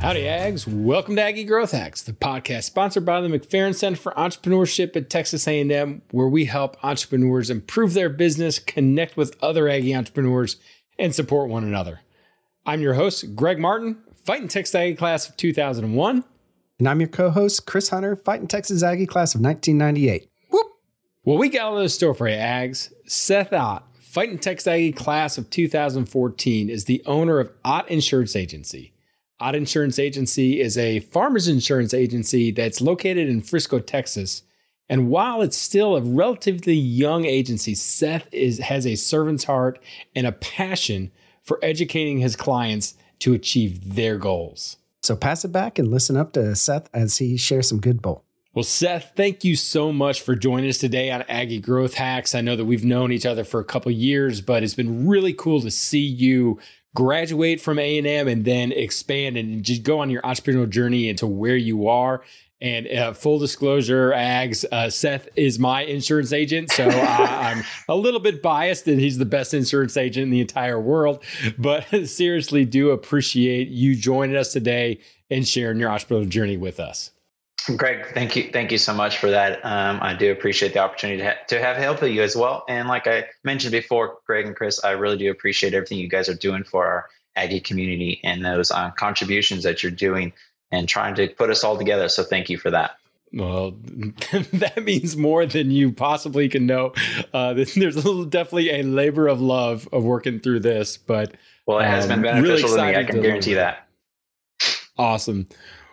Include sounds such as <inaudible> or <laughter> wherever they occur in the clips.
Howdy, Ags. Welcome to Aggie Growth Hacks, the podcast sponsored by the McFerrin Center for Entrepreneurship at Texas A&M, where we help entrepreneurs improve their business, connect with other Aggie entrepreneurs, and support one another. I'm your host, Greg Martin, Fighting Texas Aggie class of 2001. And I'm your co-host, Chris Hunter, Fighting Texas Aggie class of 1998. Whoop! Well, we got a little store for you, Ags. Seth Ott, Fighting Texas Aggie class of 2014, is the owner of Ott Insurance Agency. Ott Insurance Agency is a farmers insurance agency that's located in Frisco, Texas. And while it's still a relatively young agency, Seth is, has a servant's heart and a passion for educating his clients to achieve their goals. So pass it back and listen up to Seth as he shares some good bull. Well, Seth, thank you so much for joining us today on Aggie Growth Hacks. I know that we've known each other for a couple years, but it's been really cool to see you graduate from A&M and then expand and just go on your entrepreneurial journey into where you are. And uh, full disclosure, Ags, uh, Seth is my insurance agent. So I, <laughs> I'm a little bit biased that he's the best insurance agent in the entire world. But <laughs> seriously, do appreciate you joining us today and sharing your entrepreneurial journey with us. Greg, thank you, thank you so much for that. Um, I do appreciate the opportunity to, ha- to have help with you as well. And like I mentioned before, Greg and Chris, I really do appreciate everything you guys are doing for our Aggie community and those uh, contributions that you're doing and trying to put us all together. So thank you for that. Well, <laughs> that means more than you possibly can know. Uh, <laughs> there's a little, definitely a labor of love of working through this, but well, it has um, been beneficial really to me. I can guarantee that. Awesome.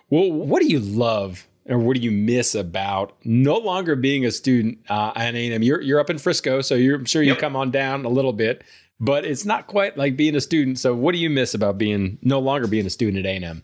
Well, what do you love or what do you miss about no longer being a student uh, at A&M? You're you're up in Frisco, so you're I'm sure you yep. come on down a little bit, but it's not quite like being a student. So, what do you miss about being no longer being a student at A&M?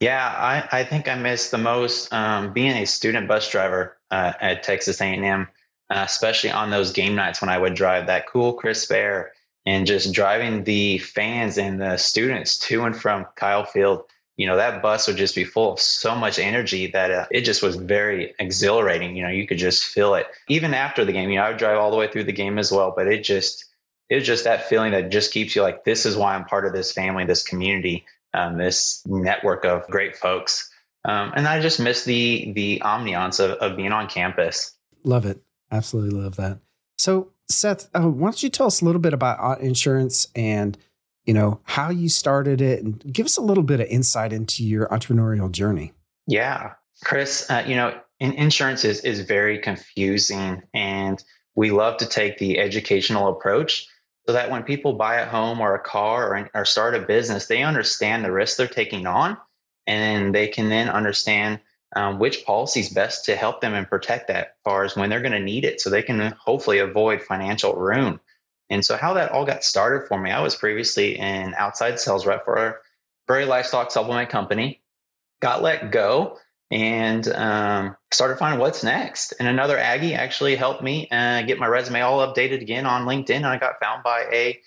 Yeah, I, I think I miss the most um, being a student bus driver uh, at Texas A&M, uh, especially on those game nights when I would drive that cool, crisp air and just driving the fans and the students to and from Kyle Field you know that bus would just be full of so much energy that uh, it just was very exhilarating. You know you could just feel it. Even after the game you know i would drive all the way through the game as well but it just it was just that feeling that just keeps you like this is why i'm part of this family this community um, this network of great folks. Um, and i just miss the the ambiance of, of being on campus. Love it. Absolutely love that. So seth uh, why don't you tell us a little bit about insurance and you know, how you started it and give us a little bit of insight into your entrepreneurial journey. Yeah. Chris, uh, you know, in insurance is, is very confusing and we love to take the educational approach so that when people buy a home or a car or, or start a business, they understand the risk they're taking on and they can then understand um, which policy is best to help them and protect that as far as when they're going to need it so they can hopefully avoid financial ruin. And so, how that all got started for me, I was previously an outside sales rep for a very livestock supplement company, got let go, and um, started finding what's next. And another Aggie actually helped me uh, get my resume all updated again on LinkedIn. And I got found by a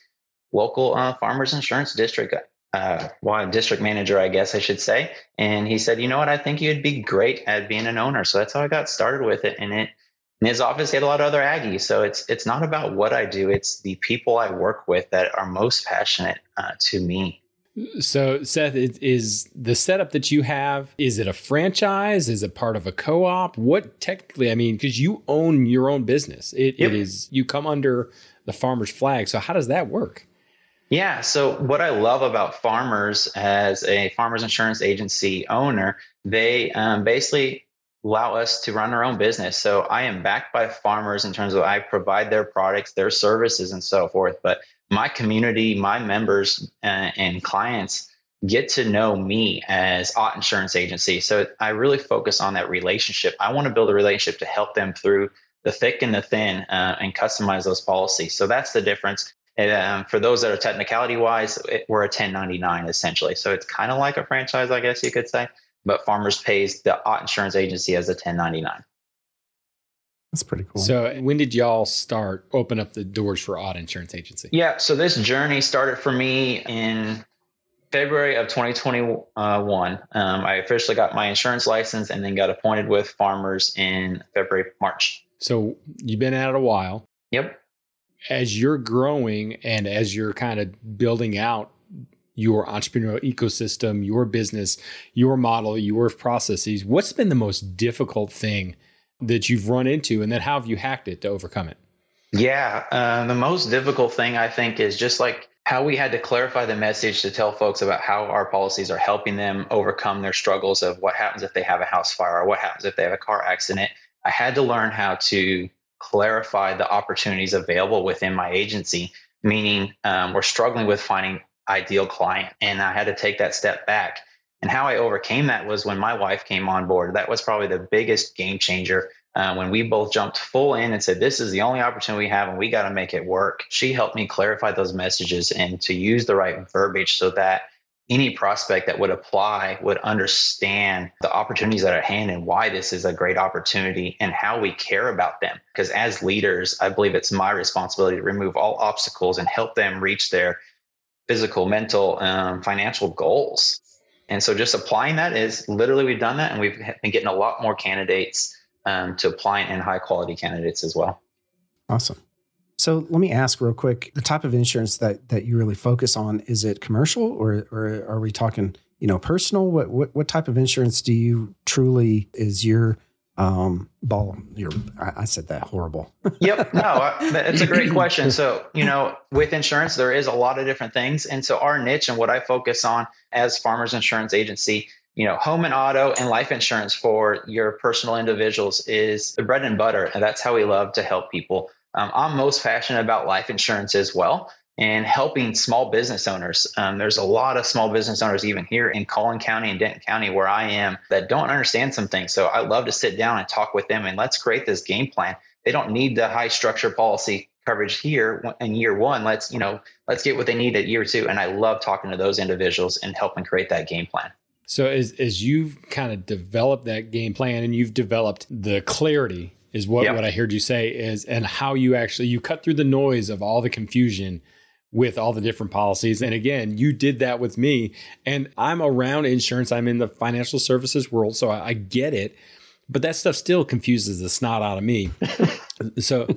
local uh, farmers insurance district, uh, well, district manager, I guess I should say. And he said, you know what, I think you'd be great at being an owner. So that's how I got started with it. And it in his office, he had a lot of other Aggies. So it's it's not about what I do; it's the people I work with that are most passionate uh, to me. So, Seth, is the setup that you have? Is it a franchise? Is it part of a co-op? What technically? I mean, because you own your own business, it, yep. it is you come under the farmer's flag. So, how does that work? Yeah. So, what I love about farmers as a farmers insurance agency owner, they um, basically allow us to run our own business. So I am backed by farmers in terms of I provide their products, their services, and so forth. But my community, my members, uh, and clients get to know me as Ott Insurance Agency. So I really focus on that relationship. I want to build a relationship to help them through the thick and the thin uh, and customize those policies. So that's the difference. And, um, for those that are technicality wise, it, we're a 1099 essentially. So it's kind of like a franchise, I guess you could say but Farmers pays the Ott insurance agency as a 1099. That's pretty cool. So, when did y'all start open up the doors for Ott Insurance Agency? Yeah, so this journey started for me in February of 2021. Um, I officially got my insurance license and then got appointed with Farmers in February, March. So, you've been at it a while. Yep. As you're growing and as you're kind of building out your entrepreneurial ecosystem, your business, your model, your processes, what's been the most difficult thing that you've run into? And then how have you hacked it to overcome it? Yeah, uh, the most difficult thing I think is just like how we had to clarify the message to tell folks about how our policies are helping them overcome their struggles of what happens if they have a house fire or what happens if they have a car accident. I had to learn how to clarify the opportunities available within my agency, meaning um, we're struggling with finding ideal client. And I had to take that step back. And how I overcame that was when my wife came on board. That was probably the biggest game changer uh, when we both jumped full in and said, This is the only opportunity we have and we got to make it work. She helped me clarify those messages and to use the right verbiage so that any prospect that would apply would understand the opportunities that are at hand and why this is a great opportunity and how we care about them. Because as leaders, I believe it's my responsibility to remove all obstacles and help them reach their physical, mental, um, financial goals. And so just applying that is literally we've done that and we've been getting a lot more candidates um, to apply and high quality candidates as well. Awesome. So let me ask real quick: the type of insurance that that you really focus on is it commercial or or are we talking you know personal? What what what type of insurance do you truly is your um ball. Your I, I said that horrible. <laughs> Yep. No it's a great <laughs> question. So you know with insurance there is a lot of different things. And so our niche and what i focus on as farmers insurance agency you know, home and auto and life insurance for your personal individuals is the bread and butter. And that's how we love to help people. Um, I'm most passionate about life insurance as well and helping small business owners. Um, there's a lot of small business owners, even here in Collin County and Denton County, where I am, that don't understand some things. So I love to sit down and talk with them and let's create this game plan. They don't need the high structure policy coverage here in year one. Let's, you know, let's get what they need at year two. And I love talking to those individuals and helping create that game plan. So as as you've kind of developed that game plan and you've developed the clarity is what, yep. what I heard you say is and how you actually you cut through the noise of all the confusion with all the different policies. And again, you did that with me. And I'm around insurance. I'm in the financial services world, so I, I get it. But that stuff still confuses the snot out of me. <laughs> so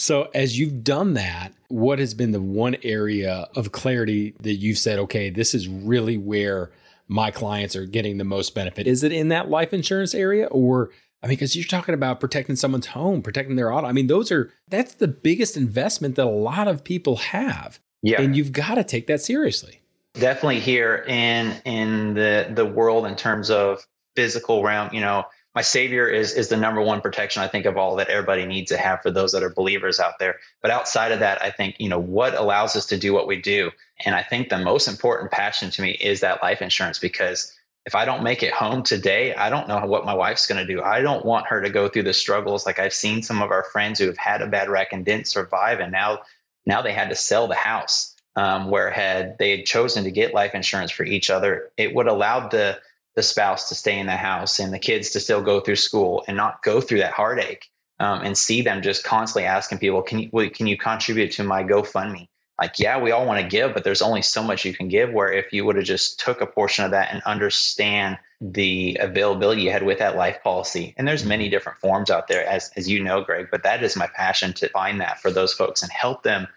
so as you've done that, what has been the one area of clarity that you've said, okay, this is really where my clients are getting the most benefit? Is it in that life insurance area or I mean, because you're talking about protecting someone's home, protecting their auto. I mean, those are that's the biggest investment that a lot of people have. Yeah. And you've got to take that seriously. Definitely here in in the the world in terms of physical realm, you know, my savior is is the number one protection I think of all that everybody needs to have for those that are believers out there. But outside of that, I think you know what allows us to do what we do, and I think the most important passion to me is that life insurance because if I don't make it home today, I don't know what my wife's going to do. I don't want her to go through the struggles like I've seen some of our friends who have had a bad wreck and didn't survive, and now now they had to sell the house. Um, where had they had chosen to get life insurance for each other, it would allow the the spouse to stay in the house and the kids to still go through school and not go through that heartache um, and see them just constantly asking people, can you, can you contribute to my GoFundMe? Like, yeah, we all want to give, but there's only so much you can give. Where if you would have just took a portion of that and understand the availability you had with that life policy, and there's many mm-hmm. different forms out there, as as you know, Greg. But that is my passion to find that for those folks and help them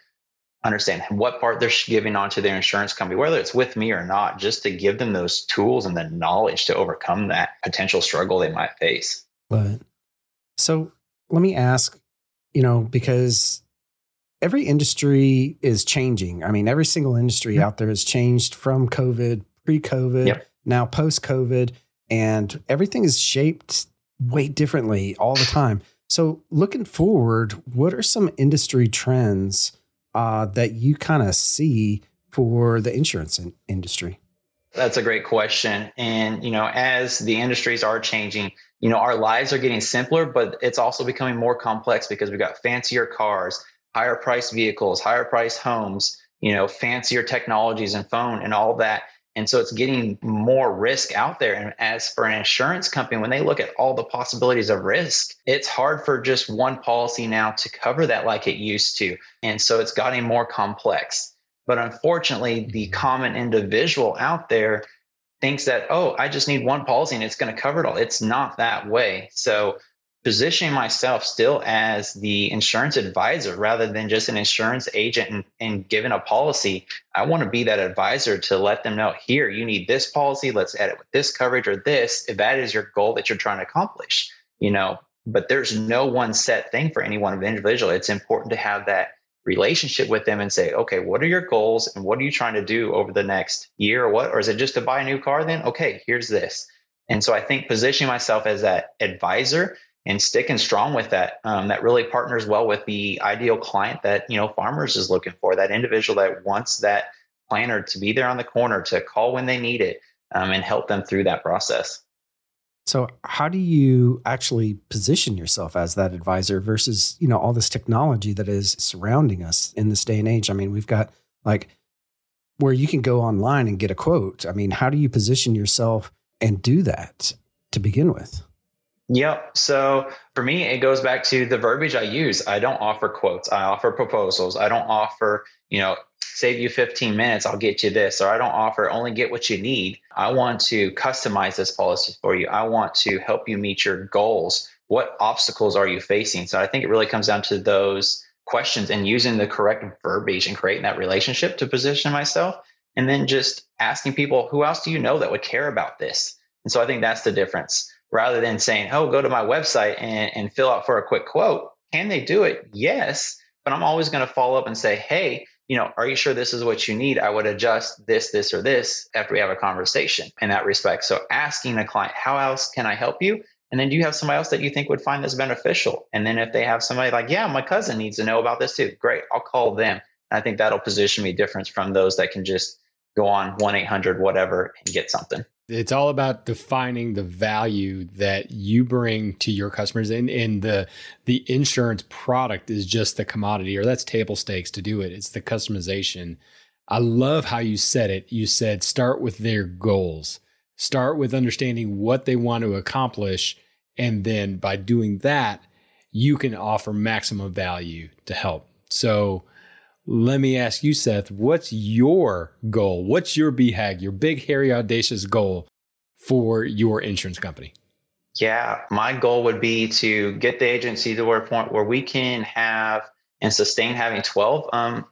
understand what part they're giving onto their insurance company, whether it's with me or not, just to give them those tools and the knowledge to overcome that potential struggle they might face. Love it. So let me ask, you know, because every industry is changing. I mean, every single industry mm-hmm. out there has changed from COVID, pre COVID, yep. now post COVID, and everything is shaped way differently all the time. So, looking forward, what are some industry trends uh, that you kind of see for the insurance in- industry? That's a great question. And, you know, as the industries are changing, you know, our lives are getting simpler, but it's also becoming more complex because we've got fancier cars, higher price vehicles, higher price homes, you know, fancier technologies and phone and all that. And so it's getting more risk out there. And as for an insurance company, when they look at all the possibilities of risk, it's hard for just one policy now to cover that like it used to. And so it's getting more complex. But unfortunately, the common individual out there thinks that, oh, I just need one policy and it's going to cover it all. It's not that way. So positioning myself still as the insurance advisor rather than just an insurance agent and, and given a policy. I want to be that advisor to let them know here, you need this policy. Let's add it with this coverage or this, if that is your goal that you're trying to accomplish, you know, but there's no one set thing for any one individual. It's important to have that relationship with them and say, okay, what are your goals and what are you trying to do over the next year or what? Or is it just to buy a new car then? Okay, here's this. And so I think positioning myself as that advisor and sticking strong with that um, that really partners well with the ideal client that you know farmers is looking for that individual that wants that planner to be there on the corner to call when they need it um, and help them through that process. So how do you actually position yourself as that advisor versus you know all this technology that is surrounding us in this day and age? I mean we've got like where you can go online and get a quote. I mean how do you position yourself and do that to begin with Yep. So for me, it goes back to the verbiage I use. I don't offer quotes. I offer proposals. I don't offer, you know, save you 15 minutes, I'll get you this. Or I don't offer only get what you need. I want to customize this policy for you. I want to help you meet your goals. What obstacles are you facing? So I think it really comes down to those questions and using the correct verbiage and creating that relationship to position myself. And then just asking people, who else do you know that would care about this? And so I think that's the difference rather than saying, oh, go to my website and, and fill out for a quick quote. Can they do it? Yes. But I'm always going to follow up and say, hey, you know, are you sure this is what you need? I would adjust this, this, or this after we have a conversation in that respect. So asking a client, how else can I help you? And then do you have somebody else that you think would find this beneficial? And then if they have somebody like, yeah, my cousin needs to know about this too, great, I'll call them. And I think that'll position me different from those that can just go on 1 800 whatever and get something. It's all about defining the value that you bring to your customers, and, and the the insurance product is just the commodity, or that's table stakes to do it. It's the customization. I love how you said it. You said start with their goals, start with understanding what they want to accomplish, and then by doing that, you can offer maximum value to help. So let me ask you, Seth, what's your goal? What's your BHAG, your big, hairy, audacious goal for your insurance company? Yeah, my goal would be to get the agency to a point where we can have and sustain having 12 um,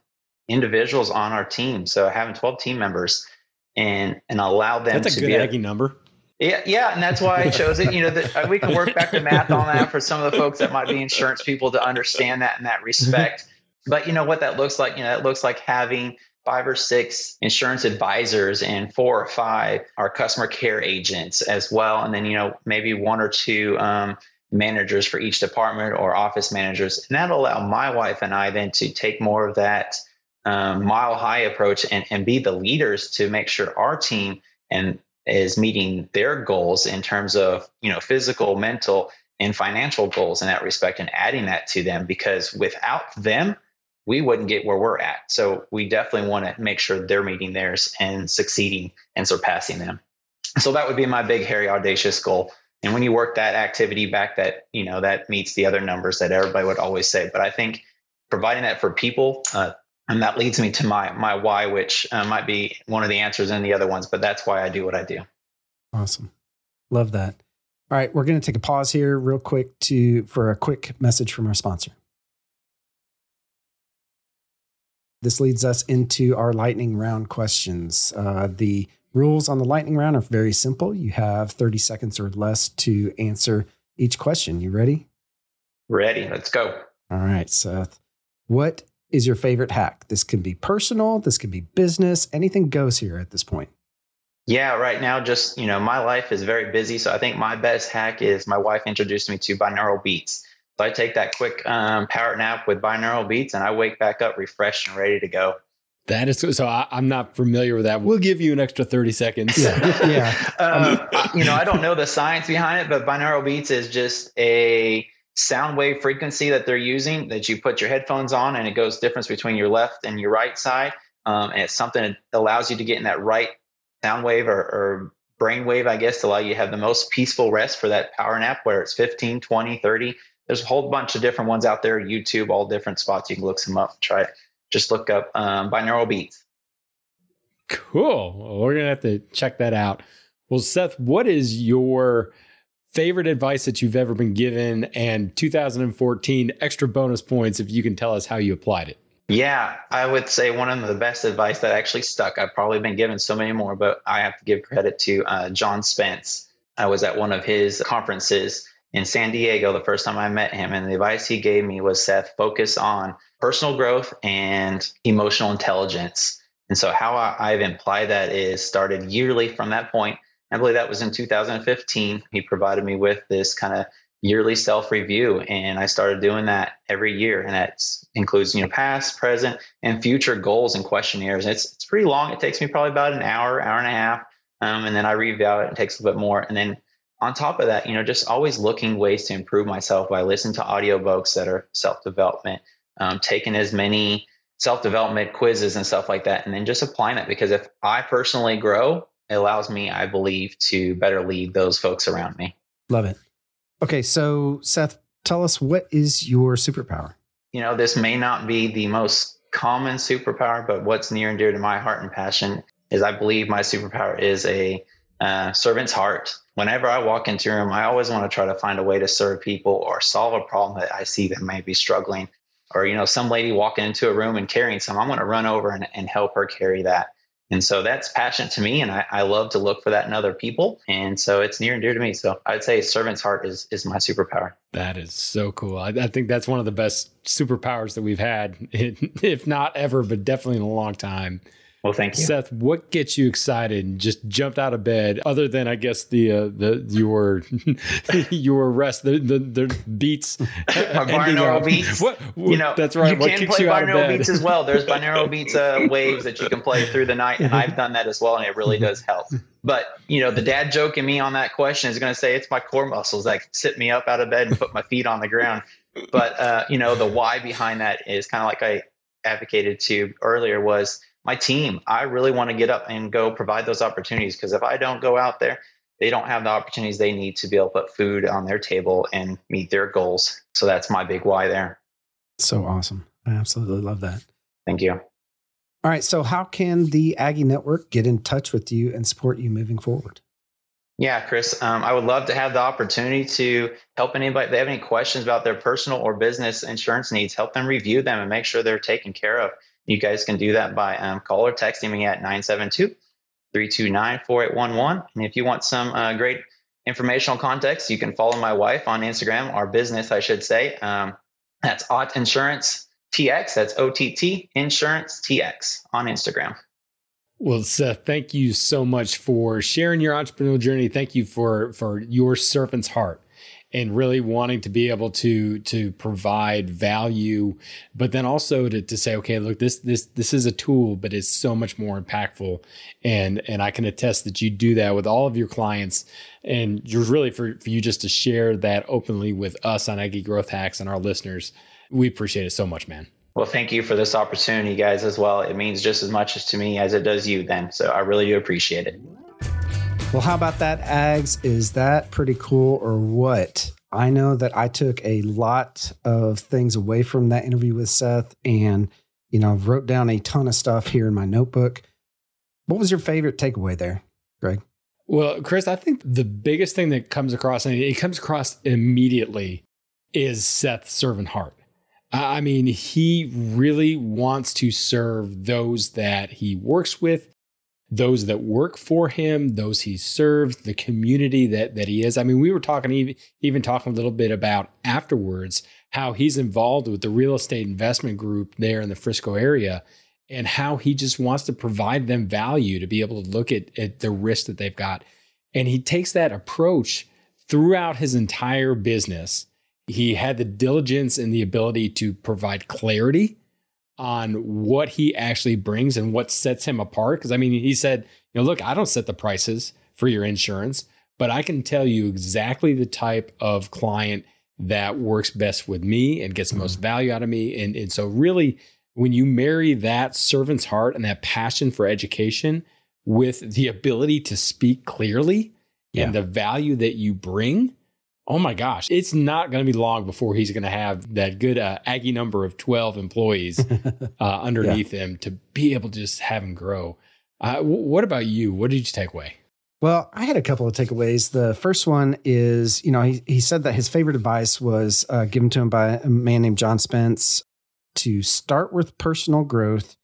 individuals on our team. So having 12 team members and and allow them that's a good Aggie number. Yeah, yeah, and that's why I chose it. You know, that uh, we can work back the math on that for some of the folks that might be insurance people to understand that in that respect. But you know what that looks like? You know, it looks like having five or six insurance advisors and four or five our customer care agents as well. And then, you know, maybe one or two um, managers for each department or office managers. And that'll allow my wife and I then to take more of that um, mile high approach and, and be the leaders to make sure our team and is meeting their goals in terms of, you know, physical, mental, and financial goals in that respect and adding that to them because without them, we wouldn't get where we're at. So we definitely want to make sure they're meeting theirs and succeeding and surpassing them. So that would be my big, hairy, audacious goal. And when you work that activity back, that you know that meets the other numbers that everybody would always say. But I think providing that for people, uh, and that leads me to my my why, which uh, might be one of the answers in the other ones. But that's why I do what I do. Awesome, love that. All right, we're going to take a pause here, real quick, to for a quick message from our sponsor. This leads us into our lightning round questions. Uh, the rules on the lightning round are very simple. You have 30 seconds or less to answer each question. You ready? Ready. Let's go. All right, Seth. What is your favorite hack? This can be personal, this can be business, anything goes here at this point. Yeah, right now, just, you know, my life is very busy. So I think my best hack is my wife introduced me to binaural beats. So I take that quick um, power nap with binaural beats and I wake back up refreshed and ready to go. That is so. I, am not familiar with that. We'll give you an extra 30 seconds. Yeah. <laughs> yeah. Um, you know, I don't know the science behind it, but binaural beats is just a sound wave frequency that they're using that you put your headphones on and it goes difference between your left and your right side. Um, and it's something that allows you to get in that right sound wave or, or brain wave, I guess, to allow you to have the most peaceful rest for that power nap where it's 15, 20, 30, there's a whole bunch of different ones out there, YouTube, all different spots. You can look them up. Try it. Just look up um, binaural beats. Cool. Well, we're gonna have to check that out. Well, Seth, what is your favorite advice that you've ever been given and 2014 extra bonus points if you can tell us how you applied it. Yeah, I would say one of the best advice that actually stuck. I've probably been given so many more, but I have to give credit to uh, John Spence. I was at one of his conferences in San Diego the first time I met him, and the advice he gave me was Seth, focus on personal growth and emotional intelligence. And so, how I've implied that is started yearly from that point. I believe that was in 2015. He provided me with this kind of yearly self review, and I started doing that every year. And that includes, you know, past, present, and future goals and questionnaires. And it's it's pretty long. It takes me probably about an hour, hour and a half, um, and then I review it. It takes a little bit more, and then on top of that, you know, just always looking ways to improve myself by listening to audiobooks that are self development, um, taking as many self development quizzes and stuff like that, and then just applying it. Because if I personally grow, it allows me, I believe, to better lead those folks around me. Love it. Okay, so Seth, tell us what is your superpower? You know, this may not be the most common superpower, but what's near and dear to my heart and passion is I believe my superpower is a uh, servant's heart whenever I walk into a room, I always want to try to find a way to serve people or solve a problem that I see that may be struggling. Or, you know, some lady walking into a room and carrying some, I'm going to run over and, and help her carry that. And so that's passion to me, and I, I, love to look for that in other people. And so it's near and dear to me. So I'd say servant's heart is is my superpower. That is so cool. I, I think that's one of the best superpowers that we've had, <laughs> if not ever, but definitely in a long time. Well, thank you, Seth. What gets you excited and just jumped out of bed? Other than I guess the uh, the your <laughs> your rest the the, the beats. <laughs> My binaural beats. What, what, you know, that's right. You what can play you binaural beats as well. There's binaural beats uh, <laughs> waves that you can play through the night, and I've done that as well, and it really does help. But you know, the dad joking me on that question is going to say it's my core muscles that sit me up out of bed and put my feet on the ground. But uh, you know, the why behind that is kind of like I advocated to earlier was my team. I really want to get up and go provide those opportunities because if I don't go out there, they don't have the opportunities they need to be able to put food on their table and meet their goals. So that's my big why there. So awesome. I absolutely love that. Thank you. All right. So, how can the Aggie Network get in touch with you and support you moving forward? Yeah, Chris, um, I would love to have the opportunity to help anybody. If they have any questions about their personal or business insurance needs, help them review them and make sure they're taken care of. You guys can do that by um, call or texting me at 972 329 4811. And if you want some uh, great informational context, you can follow my wife on Instagram, our business, I should say. Um, that's OTT Insurance TX. That's OTT Insurance TX on Instagram. Well, Seth, thank you so much for sharing your entrepreneurial journey. Thank you for for your servant's heart and really wanting to be able to to provide value but then also to, to say okay look this this this is a tool but it's so much more impactful and and i can attest that you do that with all of your clients and really for, for you just to share that openly with us on aggie growth hacks and our listeners we appreciate it so much man well, thank you for this opportunity, guys, as well. It means just as much to me as it does you, then. So I really do appreciate it. Well, how about that, Ags? Is that pretty cool or what? I know that I took a lot of things away from that interview with Seth and, you know, wrote down a ton of stuff here in my notebook. What was your favorite takeaway there, Greg? Well, Chris, I think the biggest thing that comes across, and it comes across immediately, is Seth's servant heart. I mean, he really wants to serve those that he works with those that work for him, those he serves, the community that that he is. I mean, we were talking even, even talking a little bit about afterwards how he's involved with the real estate investment group there in the Frisco area and how he just wants to provide them value to be able to look at, at the risk that they've got. And he takes that approach throughout his entire business. He had the diligence and the ability to provide clarity on what he actually brings and what sets him apart. Because I mean, he said, you know, look, I don't set the prices for your insurance, but I can tell you exactly the type of client that works best with me and gets the most mm-hmm. value out of me. And, and so, really, when you marry that servant's heart and that passion for education with the ability to speak clearly yeah. and the value that you bring, oh my gosh, it's not going to be long before he's going to have that good uh, Aggie number of 12 employees <laughs> uh, underneath yeah. him to be able to just have him grow. Uh, w- what about you? What did you take away? Well, I had a couple of takeaways. The first one is, you know, he, he said that his favorite advice was uh, given to him by a man named John Spence to start with personal growth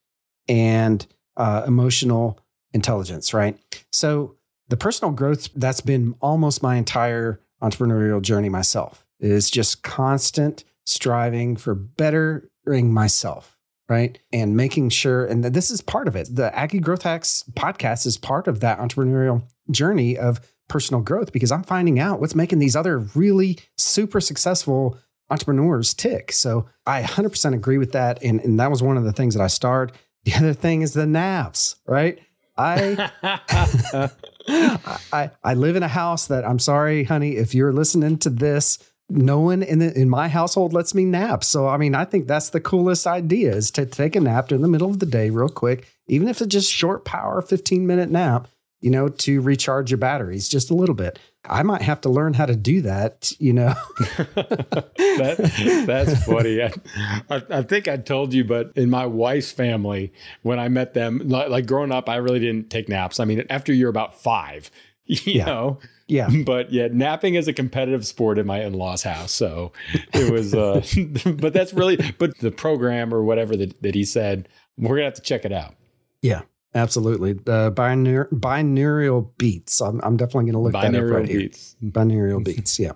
and uh, emotional intelligence, right? So, the personal growth that's been almost my entire entrepreneurial journey myself is just constant striving for bettering myself right? And making sure, and this is part of it. The Aggie Growth Hacks podcast is part of that entrepreneurial journey of personal growth because I'm finding out what's making these other really super successful entrepreneurs tick. So I 100% agree with that. And, and that was one of the things that I started. The other thing is the naps, right? I, <laughs> <laughs> I I live in a house that I'm sorry, honey, if you're listening to this, no one in the, in my household lets me nap. So I mean, I think that's the coolest idea is to take a nap in the middle of the day real quick, even if it's just short power, 15 minute nap, you know, to recharge your batteries just a little bit. I might have to learn how to do that, you know. <laughs> that, that's funny. I, I, think I told you, but in my wife's family, when I met them, like, like growing up, I really didn't take naps. I mean, after you're about five, <laughs> you yeah. know, yeah. <laughs> But yeah, napping is a competitive sport in my in-laws house. So it was uh but that's really but the program or whatever that, that he said, we're gonna have to check it out. Yeah. Absolutely. The binary, binaural beats. I'm, I'm definitely going to look binaural that up right beats. here. Binaural <laughs> beats. Yeah.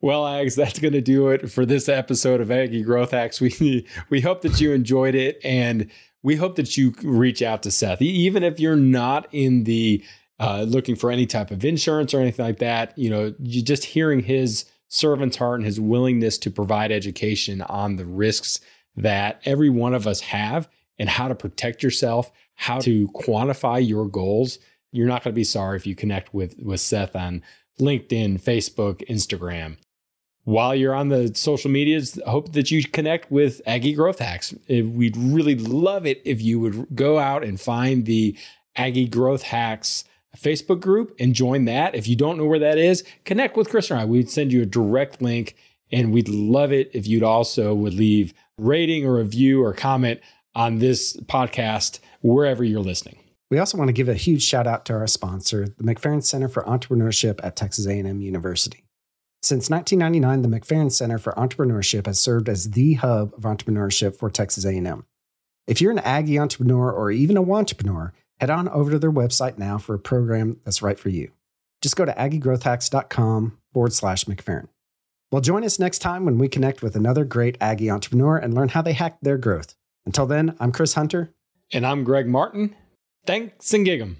Well, Ags, that's going to do it for this episode of Aggie Growth Hacks. We we hope that you enjoyed it, and we hope that you reach out to Seth, even if you're not in the uh, looking for any type of insurance or anything like that. You know, you just hearing his servant's heart and his willingness to provide education on the risks that every one of us have and how to protect yourself, how to quantify your goals. You're not going to be sorry if you connect with with Seth on LinkedIn, Facebook, Instagram. While you're on the social medias, hope that you connect with Aggie Growth Hacks. Eh, we'd really love it if you would go out and find the Aggie Growth Hacks Facebook group and join that. If you don't know where that is, connect with Chris and I. We'd send you a direct link and we'd love it if you'd also would leave rating or review or comment on this podcast wherever you're listening. We also want to give a huge shout out to our sponsor, the McFerrin Center for Entrepreneurship at Texas A&M University. Since 1999, the McFerrin Center for Entrepreneurship has served as the hub of entrepreneurship for Texas A&M. If you're an Aggie entrepreneur or even a entrepreneur, head on over to their website now for a program that's right for you. Just go to aggiegrowthhacks.com forward slash McFerrin. Well, join us next time when we connect with another great Aggie entrepreneur and learn how they hacked their growth. Until then, I'm Chris Hunter. And I'm Greg Martin. Thanks and gig 'em.